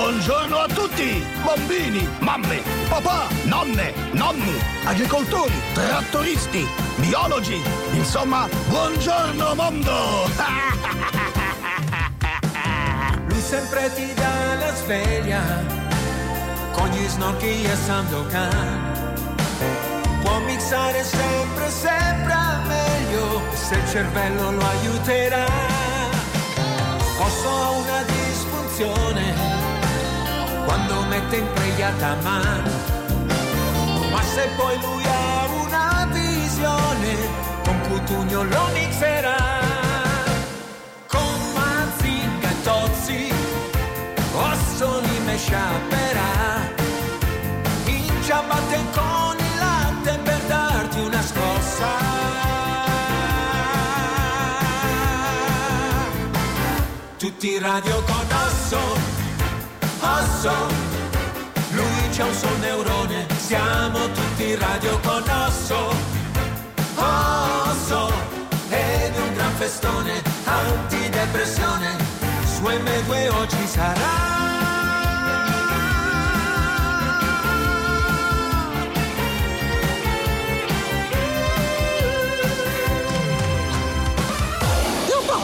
Buongiorno a tutti! Bambini, mamme, papà, nonne, nonni, agricoltori, trattoristi, biologi, insomma, buongiorno mondo! Lui sempre ti dà la sveglia con gli snorchi e Sandokan. Può mixare sempre, sempre meglio se il cervello lo aiuterà. Posso una disfunzione quando mette impregliata mano. Ma se poi lui ha una visione, con Cutugno lo mixerà. Con Mazinga e Tozzi, Ossoli me sciaperà. In ciabatte con il latte per darti una scossa. Tutti in radio con Osso osso, lui c'è un sol neurone, siamo tutti radio con osso, osso, ed un gran festone, antidepressione, su M2 oggi sarà.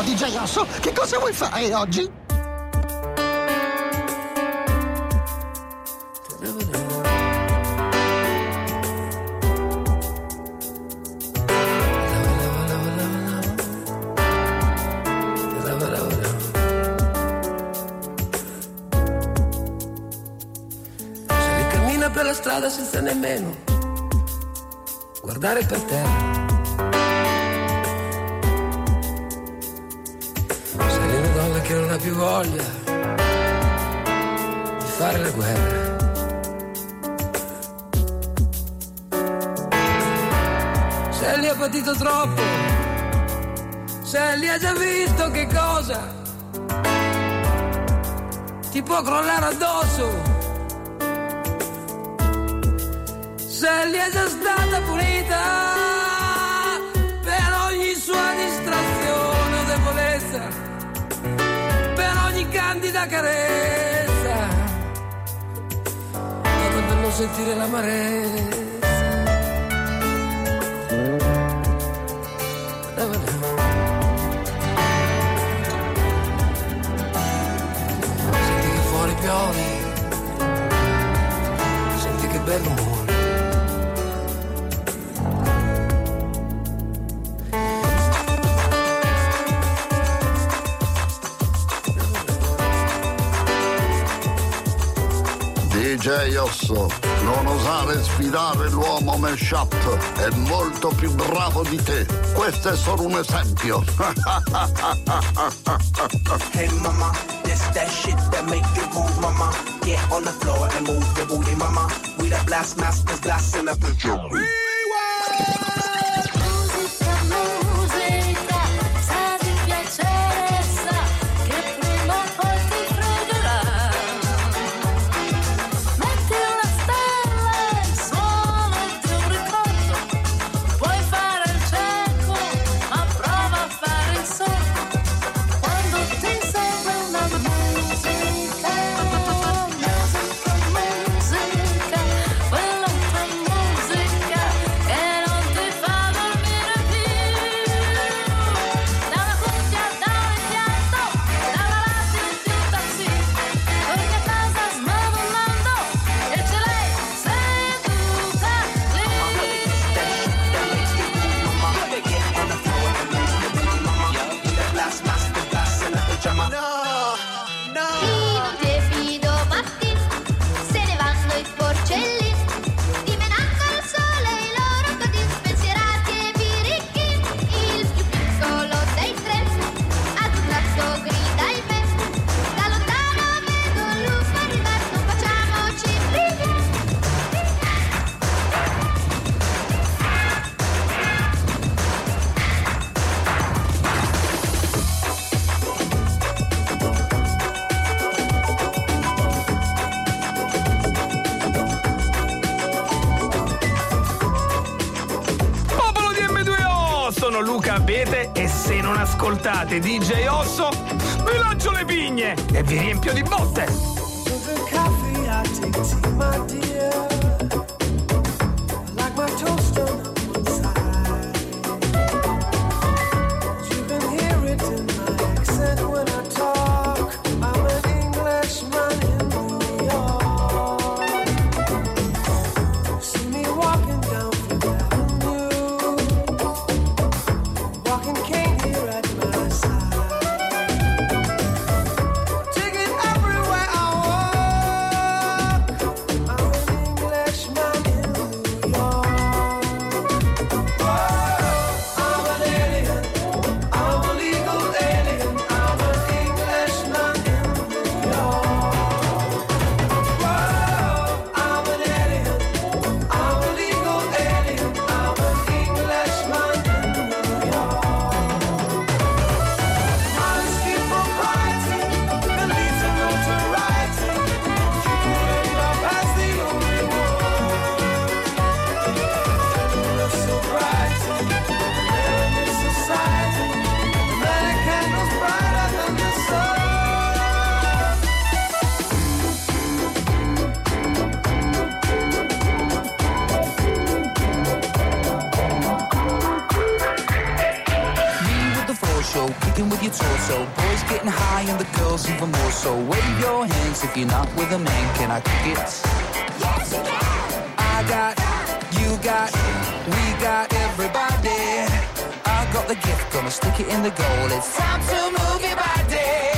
DJ Osso, che cosa vuoi fare oggi? Strada senza nemmeno guardare per terra. Sei una donna che non ha più voglia di fare la guerra. Se li ha patito troppo, se li ha già visto che cosa ti può crollare addosso se gli è già stata punita per ogni sua distrazione o debolezza, per ogni candida carezza, ma per non sentire l'amarezza. Senti che fuori piove, senti che bello DJ Osso, non osare sfidare l'uomo mashup, è molto più bravo di te. Questo è solo un esempio. hey mama, this that shit that make you move, mama. Get on the floor and move your booty, mama. We the blast masters, blasting up the drum. Ascoltate DJ Osso, vi lancio le pigne e vi riempio di botte. Gonna stick it in the goal. It's time to move your body.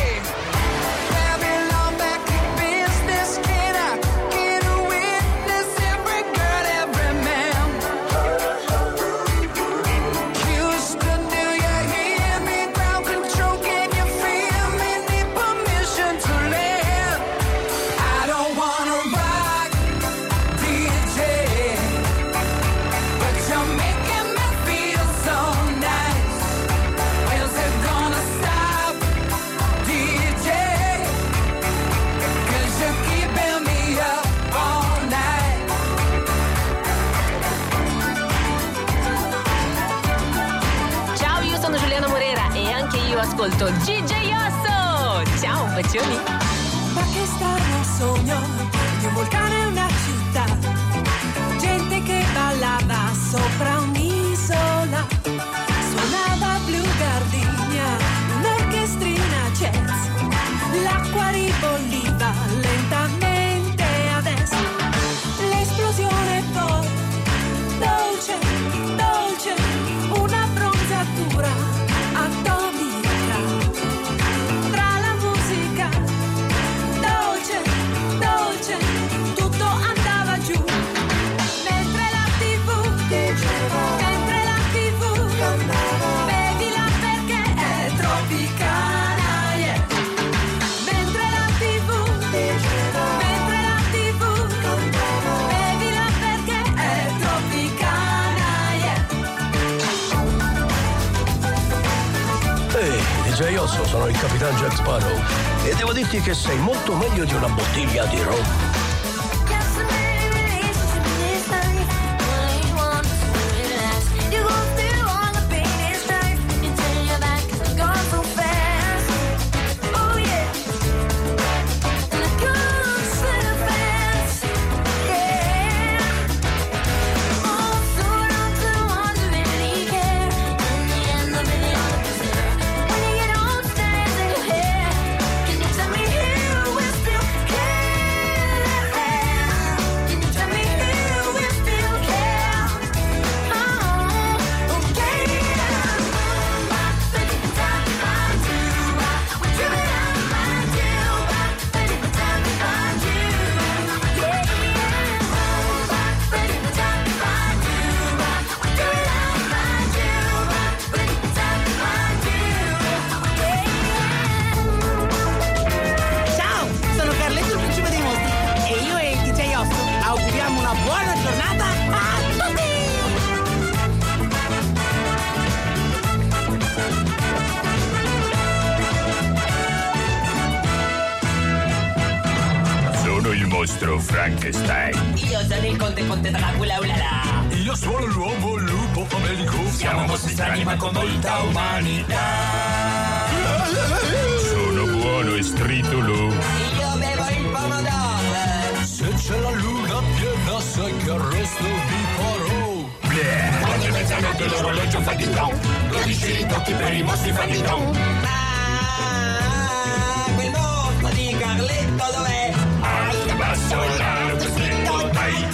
che sei molto meglio di una bottiglia.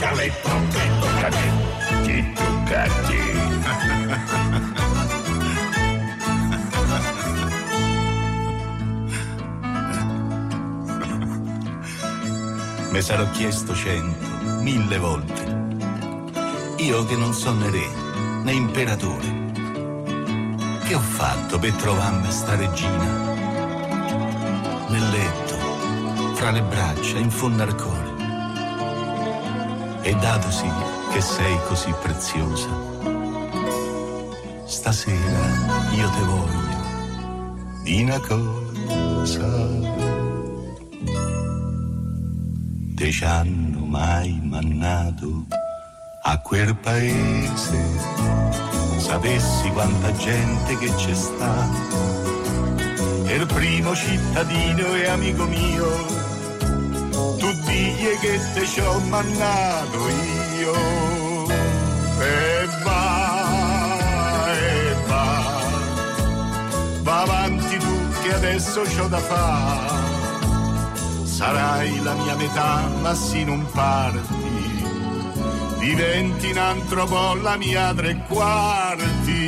Stretto, dai Carletto, che tocca a te, chi tocca a te. Me sarò chiesto cento, mille volte. Io che non sono né re né imperatore. Che ho fatto per trovarmi sta regina? Nel letto, fra le braccia, in fondo al cuore. E datosi che sei così preziosa, stasera io te voglio di una cosa. Te ci hanno mai mannato a quel paese? Sapessi quanta gente che c'è sta. Il primo cittadino e amico mio, digli che te ci ho mannato io. E va, e va, va avanti tu che adesso c'ho da fare sarai la mia metà, ma sì non parti. Diventi in altro po' la mia tre quarti.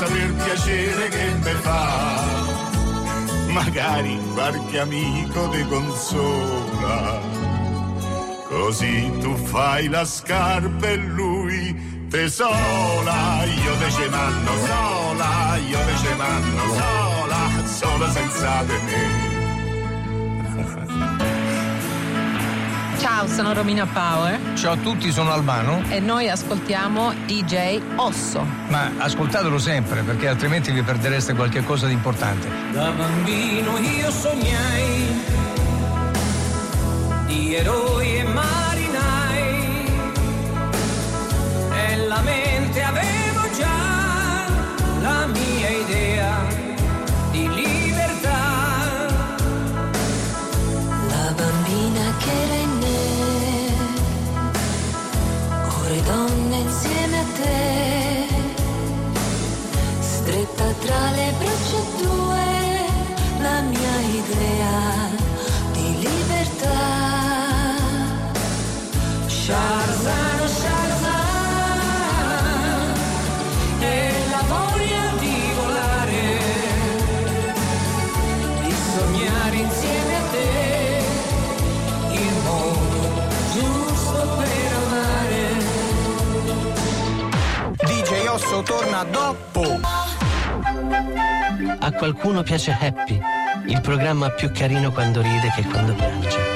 Saper piacere che me fa. Magari qualche amico ti consola. Così tu fai la scarpa e lui te sola, io te ce manno sola, io te ce manno sola, sola senza di me. Ciao, sono Romina Power Ciao a tutti, sono Albano. e noi ascoltiamo DJ Osso. Ma ascoltatelo sempre, perché altrimenti vi perdereste qualche cosa di importante. Da bambino io sognai di eroi e marinai nella mente avevo già la mia idea di libertà. La bambina che era ore donne insieme a te, stretta tra le braccia tue, la mia idea di libertà. Sharzan, DJ Osso torna dopo. A qualcuno piace Happy, il programma più carino quando ride che quando piange.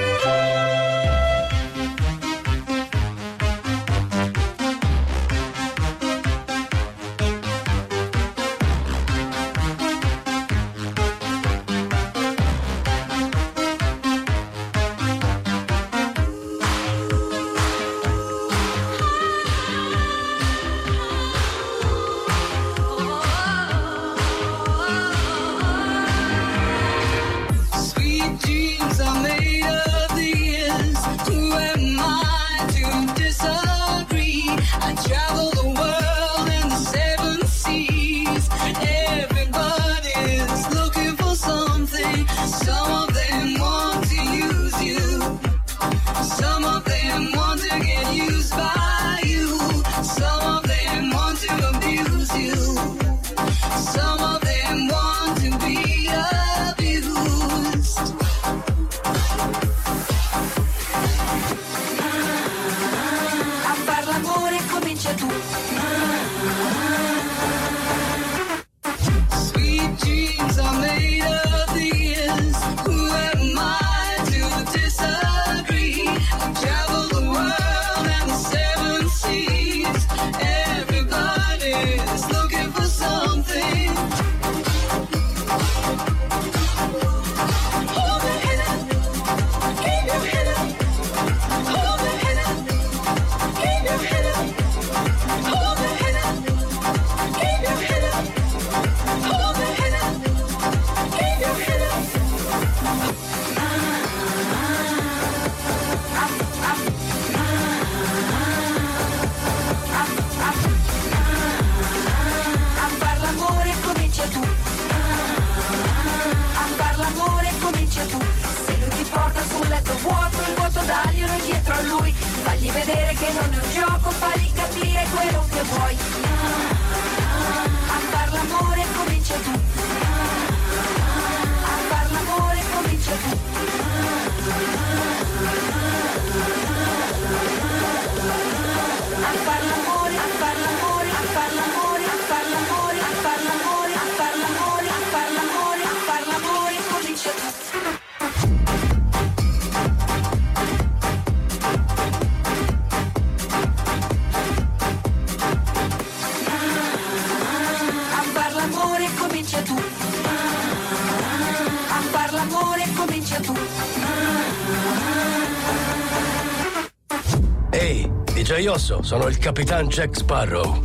Sono il capitan Jack Sparrow.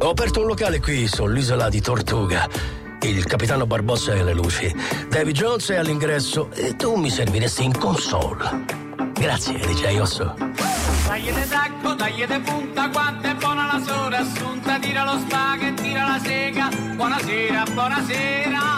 Ho aperto un locale qui sull'isola di Tortuga. Il capitano Barbossa è alle luci. Davy Jones è all'ingresso e tu mi serviresti in console. Grazie, DJ Osso. Sacco, dagli de punta, quanto è buona la sola assunta, tira lo spago e tira la sega. Buonasera, buonasera.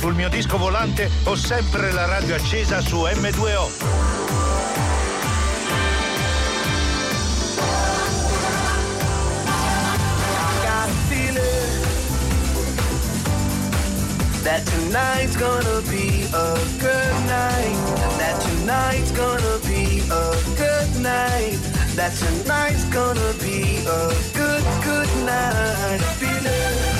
Sul mio disco volante ho sempre la radio accesa su M2O. got a feeling that tonight's gonna be a good night. That tonight's gonna be a good night. That tonight's gonna be a good, good night. Feeling.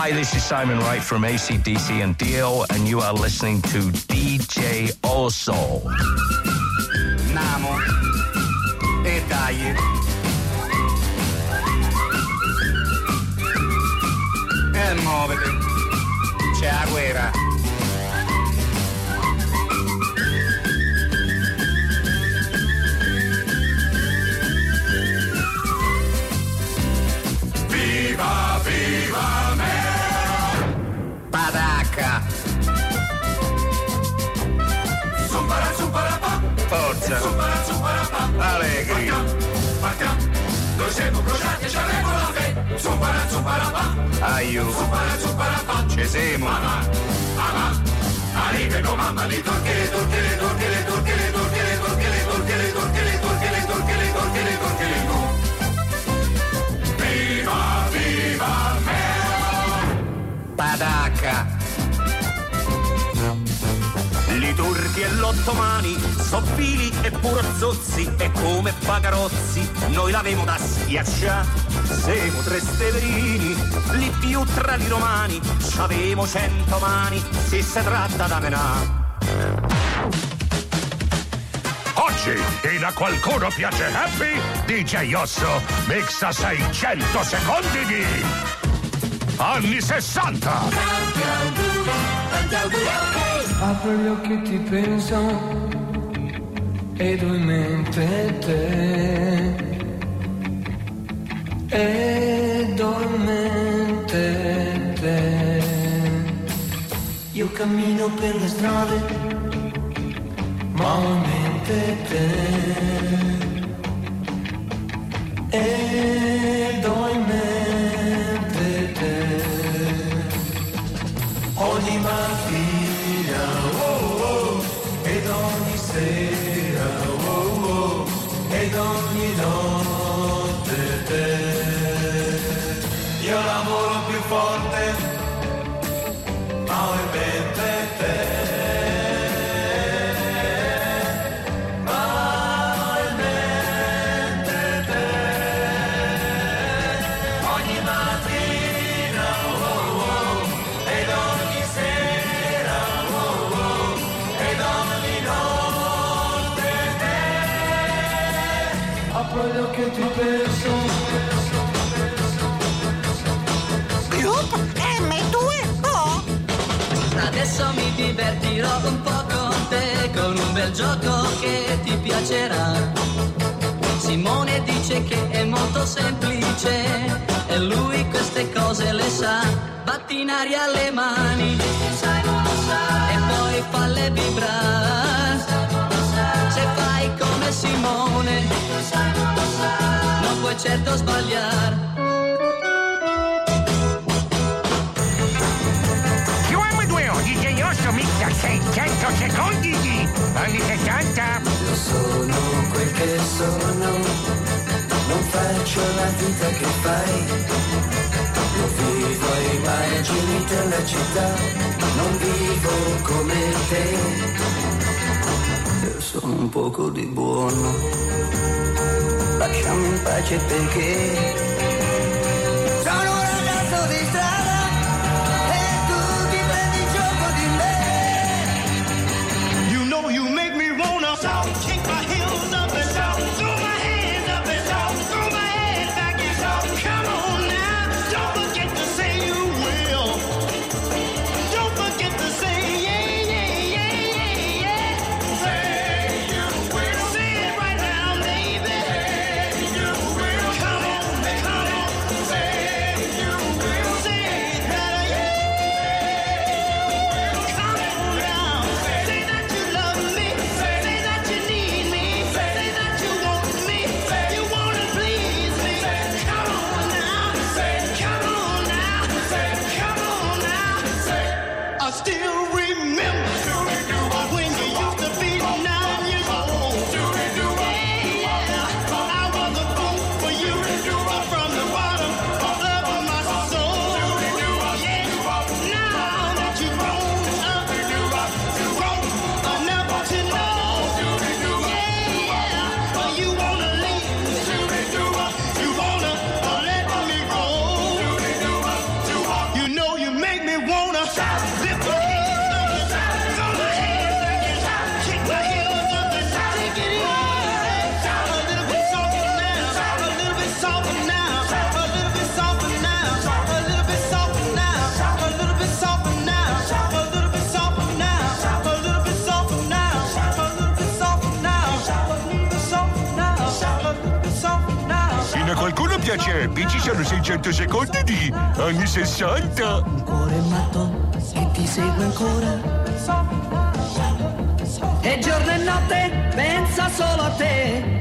Hi, this is Simon Wright from ACDC and Dio, and you are listening to DJ Also. Namo. E dai. E muovete. C'è la guerra. Viva, viva! bocca. Forza. Allegri. Noi siamo crociati e ci avremo la fede. Zumbara, zumbara, pa. Aiu. Zumbara, zumbara, pa. Ci siamo. Mamma, mamma. Arrive con mamma, li torche, le torche, le torche, le torche, le torche, le torche, le torche, le torche, le torche, le torche, le torche, le torche, le torche. Viva, viva, me! Padacca. Li turchi e l'ottomani so fili e purozzozzi e come pagarozzi noi l'avemo da schiacciare. Siamo tre steverini, li più tra i romani, c'avemo cento mani, se si tratta da menà. Oggi, e a qualcuno piace Happy, DJ Osso mixa 600 secondi di anni 60. Apro gli occhi e ti penso ed ho in mente te. Ed ho te. Io cammino per le strade, ma ho in mente te. Ed ho fall Adesso mi divertirò un po' con te con un bel gioco che ti piacerà. Simone dice che è molto semplice e lui queste cose le sa. Batti in aria le mani e poi falle vibrare. Se fai come Simone non puoi certo sbagliare. Mixa 600 secondi di anni 60. Io sono quel che sono, non faccio la vita che fai. Io vivo ai margini della città, non vivo come te. Io sono un poco di buono, lasciami in pace perché a qualcuno piace Happy, ci sono 600 secondi di anni 60. cuore matto che ti segue ancora. E giorno e notte pensa solo a te.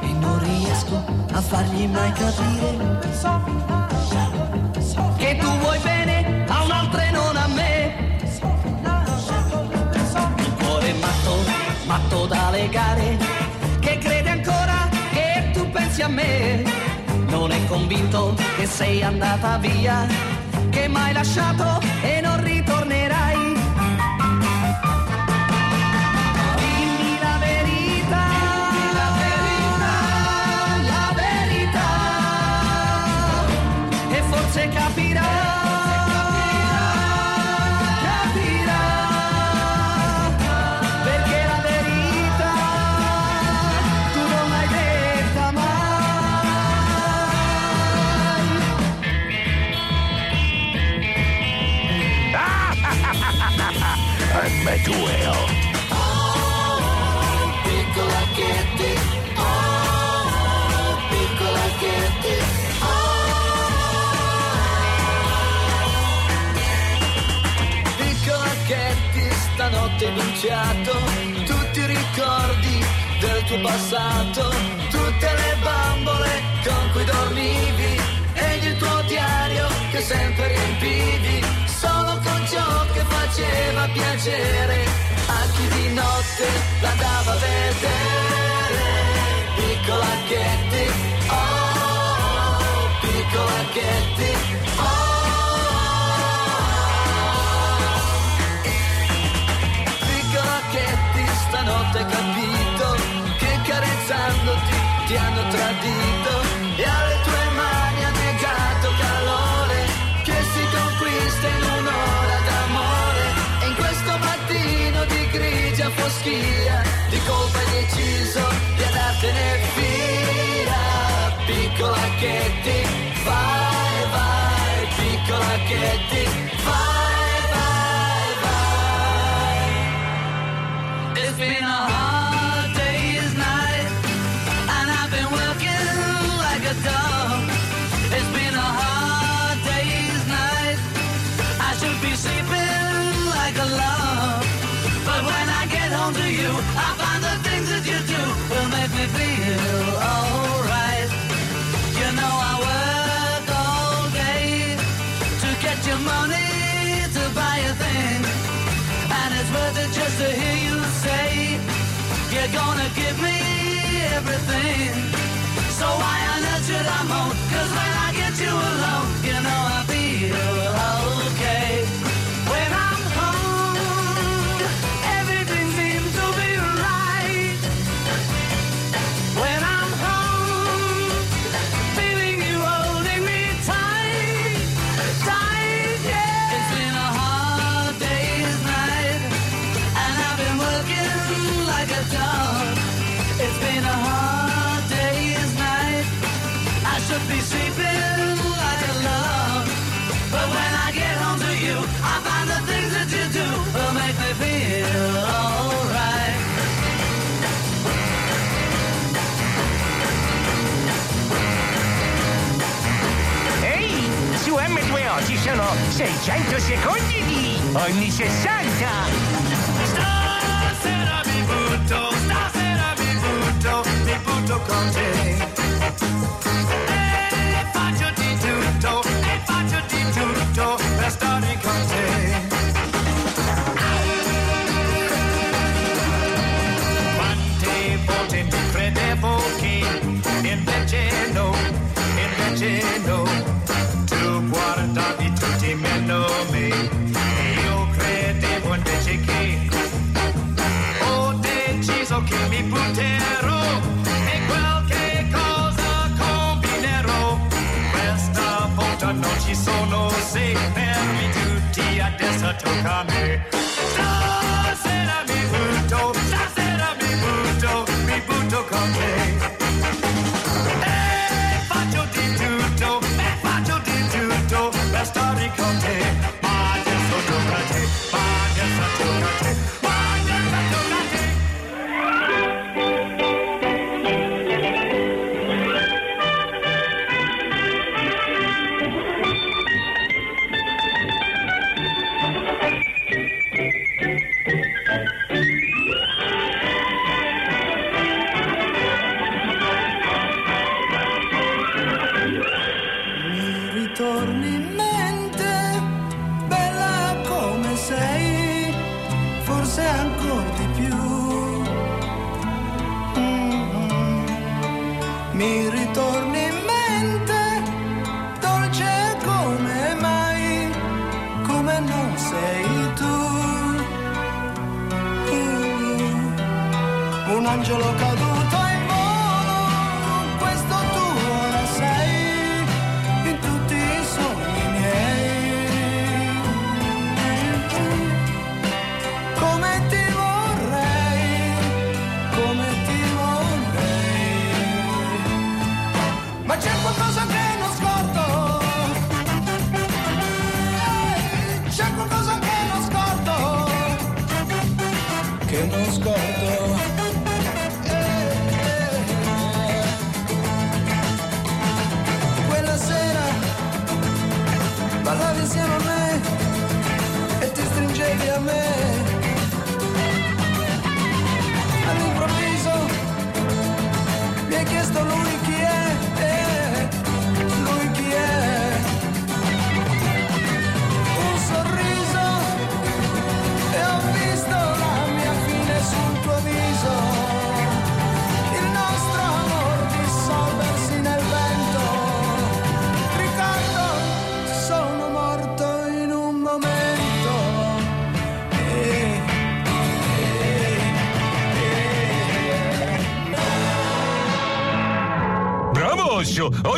E non riesco a fargli mai capire che tu vuoi bene a un'altra e non a me. Un cuore matto, matto da legare, pensi a me. Non è convinto che sei andata via, che m'hai lasciato e non ritornerai. M2O. Piccola Kitty, oh, piccola stanotte hai tutti i ricordi del tuo passato, tutte le bambole con cui dormivi. E il tuo diario che sempre riempivi, ciò che faceva piacere a chi di notte l'andava a vedere. Piccola Katy, oh, Katy, oh. Piccola Katy, stanotte capito che carezzandoti ti hanno tradito piccola Katy vai vai piccola Katy vai vai vai it's been a hard day's night, and I've been working like a dog. It's been a hard day's night. I should be sleeping like a log. But when I get home to you, I find the things that you do will make me feel alright. Worth just to hear you say You're gonna give me everything So why on earth should I moan? Cause when I get you alone You know I feel okay adesso tocca a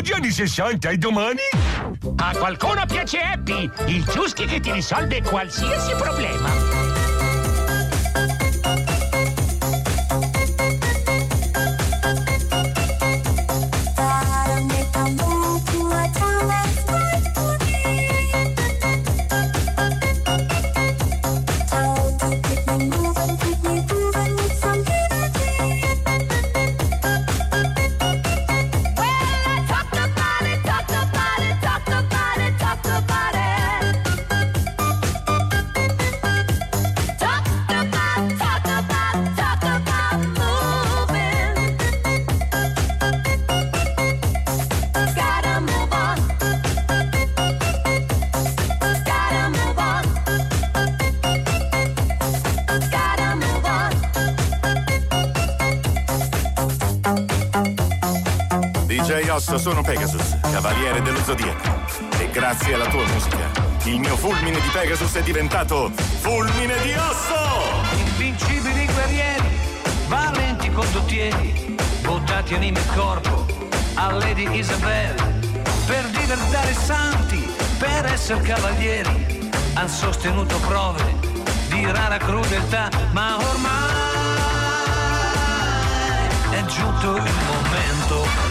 Oggi anni 60 e domani? A qualcuno piace Happy, il ciuschi che ti risolve qualsiasi problema. Pegasus, cavaliere dello Zodiaco. E grazie alla tua musica, il mio fulmine di Pegasus è diventato fulmine di Osso! Invincibili guerrieri, valenti condottieri, buttati anima e corpo a Lady Isabel, per diventare santi, per essere cavalieri, han sostenuto prove di rara crudeltà, ma ormai è giunto il momento.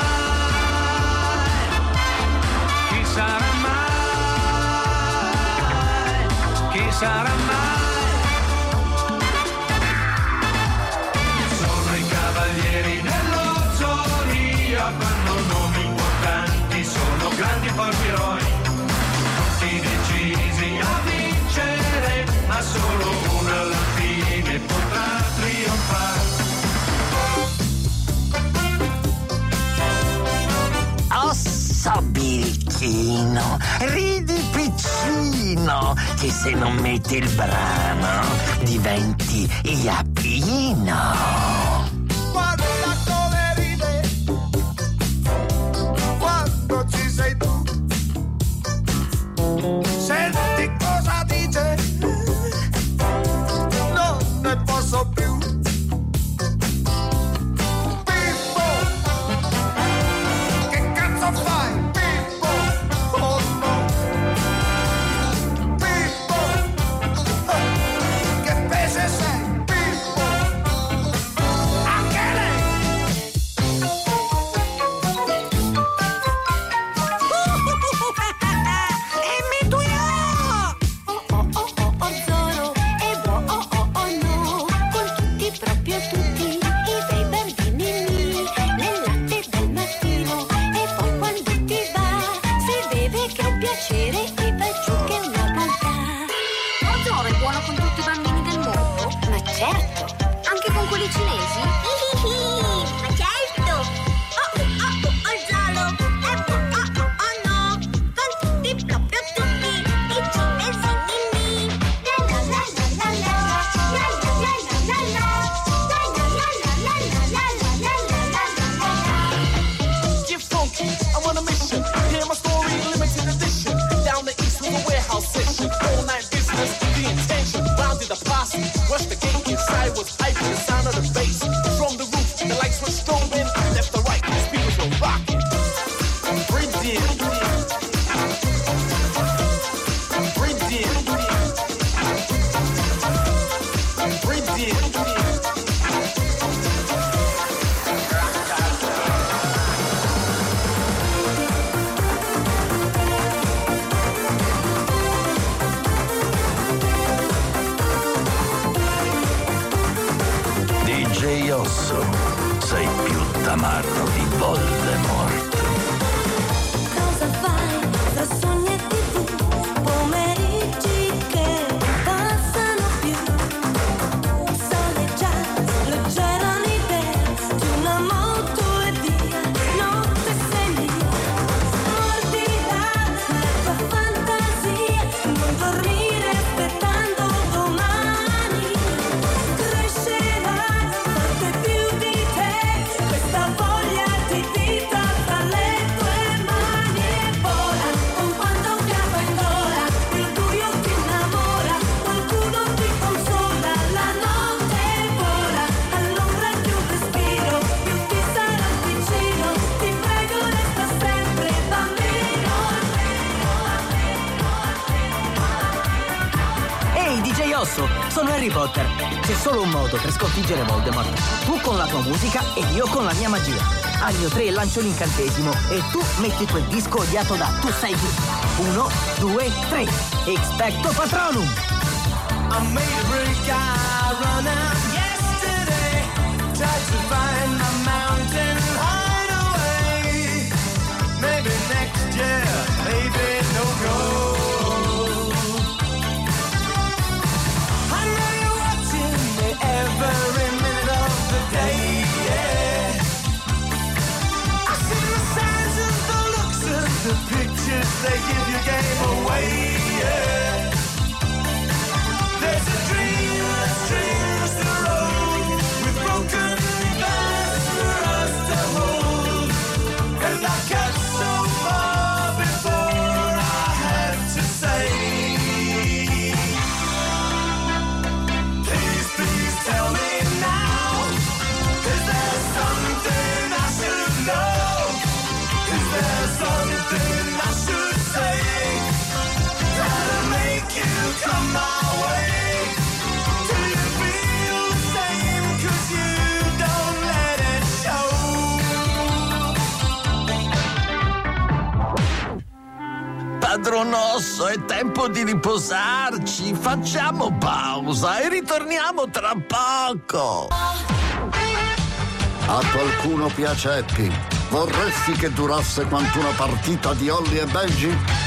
Sarà mai? Sono i cavalieri dello zodiaco, hanno nomi importanti, sono grandi forti eroi, tutti decisi a vincere, ma solo uno alla fine potrà trionfare. Osso birichino, ridi piccino, che se non metti il brano diventi iappino. Radio 3 lancio l'incantesimo e tu metti quel disco odiato da Tu sei qui. Uno, due, tre. Expecto Patronum! Amazing. they give you game. di riposarci, facciamo pausa e ritorniamo tra poco. A qualcuno piace Happy. Vorresti che durasse quanto una partita di Olli e Belgi?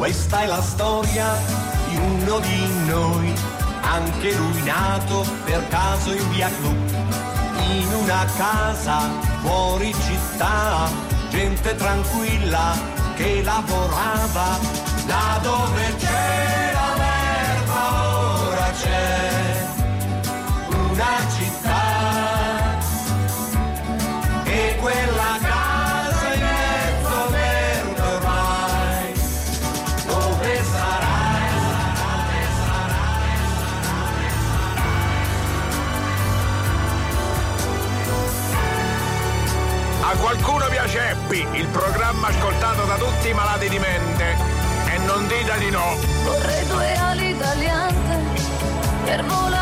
Questa è la storia di uno di noi, anche lui nato per caso in via Clou, in una casa fuori città, gente tranquilla che lavorava, là dove c'era l'erba ora c'è una città Happy, il programma ascoltato da tutti i malati di mente. E non dite di no. Vorrei due ali tagliante per volare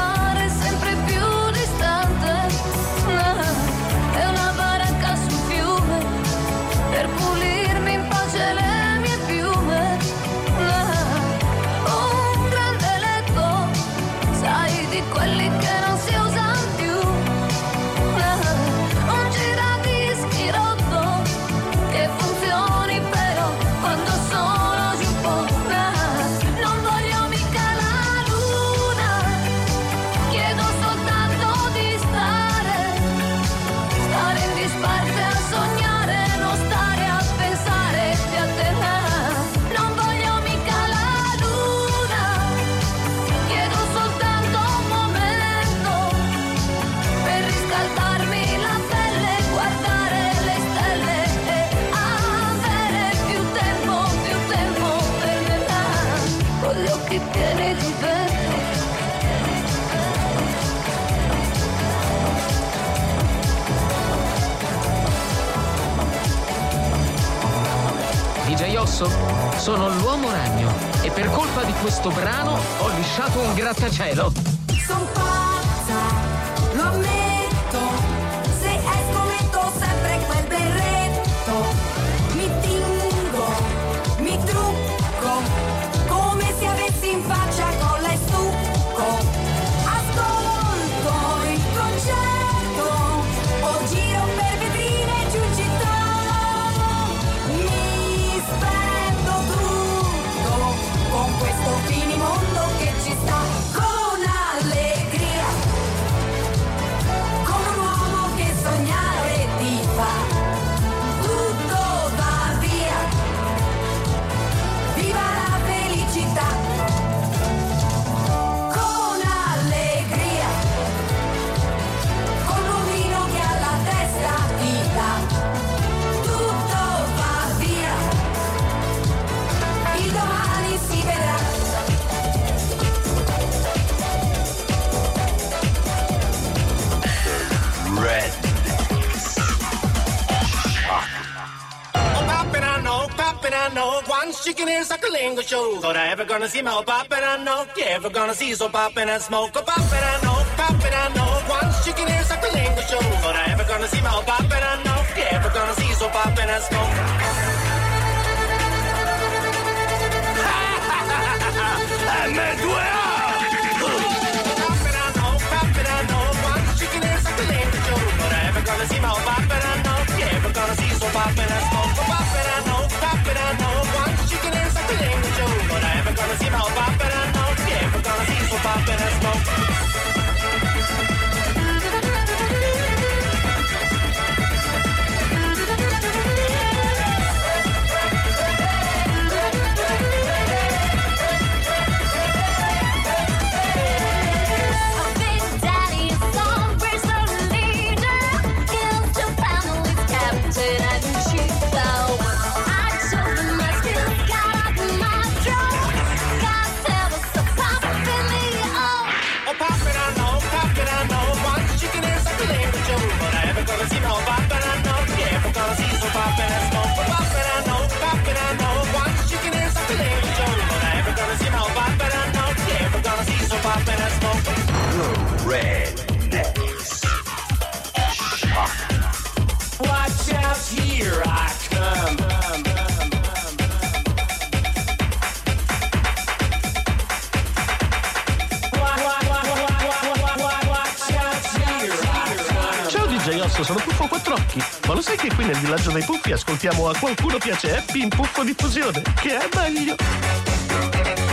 DJ Osso, sono l'uomo ragno e per colpa di questo brano ho lisciato un grattacielo. I know one chicken is like a lingo show. So I ever gonna see my pop and I know. Yeah, ever gonna see so pop and I smoke a pop and I know. Pop and I know one chicken is like a lingo show. So I ever gonna see my pop and I know. Yeah, ever gonna see so pop and I smoke. Ahmed Wea! Gonna see my pop and I know, yeah, we're gonna see so pop and I smoke. pop and a smoke. Sai che qui nel villaggio dei Puffi ascoltiamo a qualcuno piace Happy in Puffo Diffusione? Che è meglio?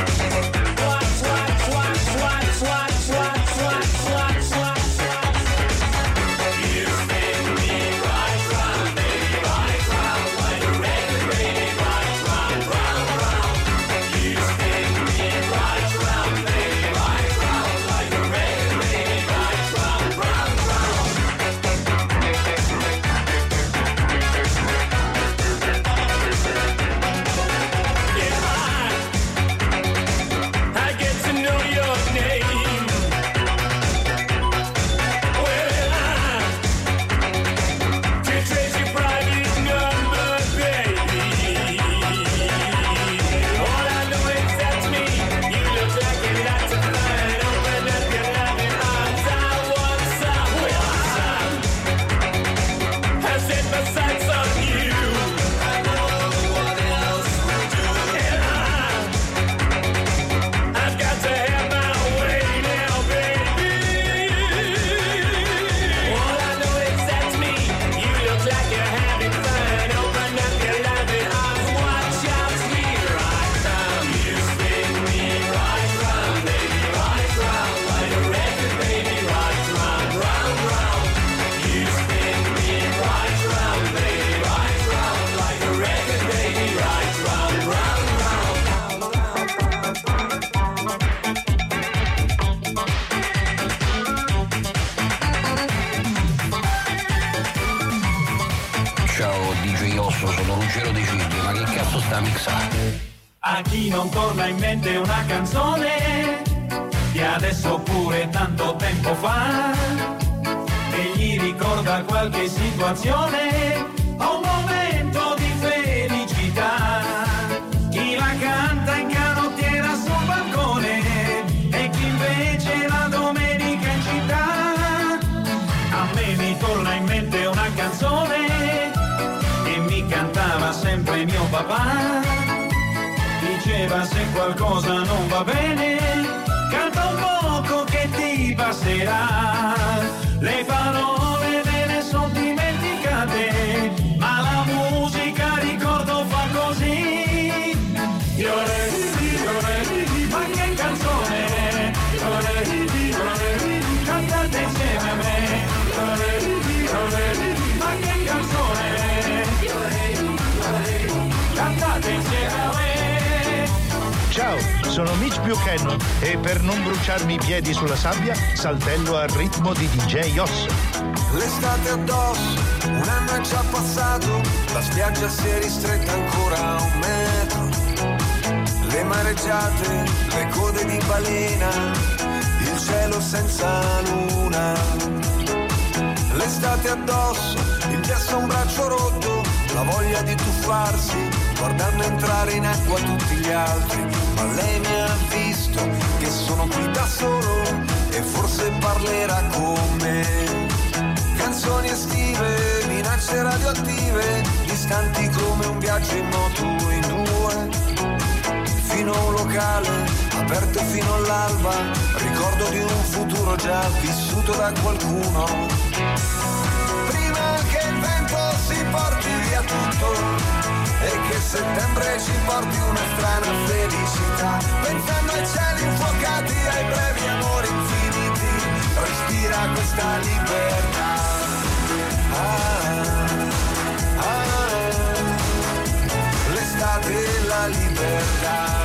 Ricorda qualche situazione o un momento di felicità. Chi la canta in canottiera sul balcone e chi invece la domenica in città. A me mi torna in mente una canzone che mi cantava sempre mio papà diceva se qualcosa non va bene, canta un poco che ti passerà. Le parole Ciao, sono Mitch Buchanan e per non bruciarmi i piedi sulla sabbia saltello al ritmo di DJ Osso. L'estate addosso, un anno è già passato, la spiaggia si è ristretta ancora a un metro. Le mareggiate, le code di balena, il cielo senza luna. L'estate addosso, il gesso a un braccio rotto, la voglia di tuffarsi, guardando entrare in acqua tutti gli altri. Ma lei mi ha visto che sono qui da solo e forse parlerà con me. Canzoni estive, minacce radioattive, distanti come un viaggio in moto in due. Fino a un locale, aperto fino all'alba, ricordo di un futuro già vissuto da qualcuno. Prima che il vento si porti via tutto e che settembre ci porti una strana felicità, pensando ai cieli infuocati, ai brevi amori infiniti, respira questa libertà. Ah, ah, l'estate e la libertà.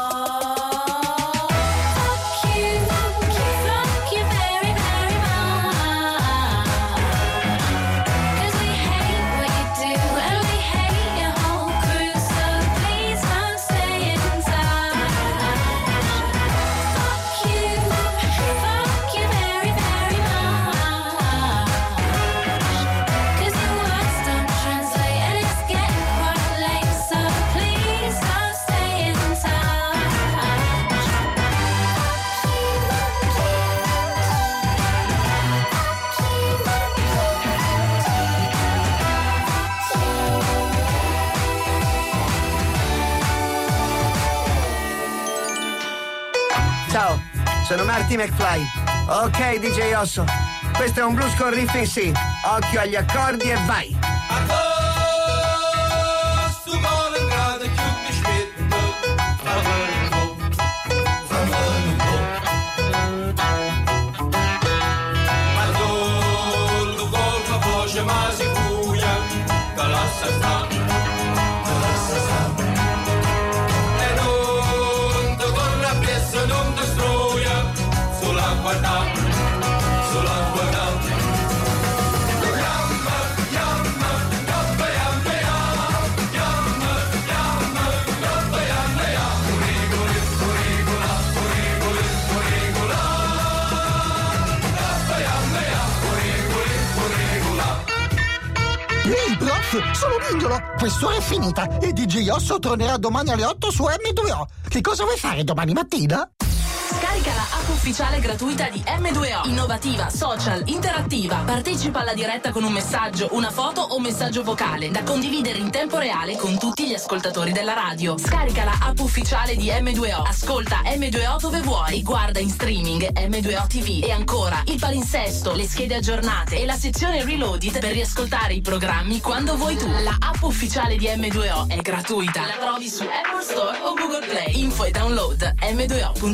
Sono Marty McFly. Ok, DJ Osso. Questo è un blues con riff in sì. Occhio agli accordi e vai. Sono Ninjolo. Quest'ora è finita e DJ Osso tornerà domani alle 8 su M2O. Che cosa vuoi fare domani mattina? Scarica la app ufficiale gratuita di M2O. Innovativa, social, interattiva. Partecipa alla diretta con un messaggio, una foto o messaggio vocale da condividere in tempo reale con tutti gli ascoltatori della radio. Scarica la app ufficiale di M2O. Ascolta M2O dove vuoi. Guarda in streaming M2O TV. E ancora il palinsesto, le schede aggiornate e la sezione reloaded per riascoltare i programmi quando vuoi tu. La app ufficiale di M2O è gratuita. La trovi su Apple Store o Google Play. Info e download m2o.it.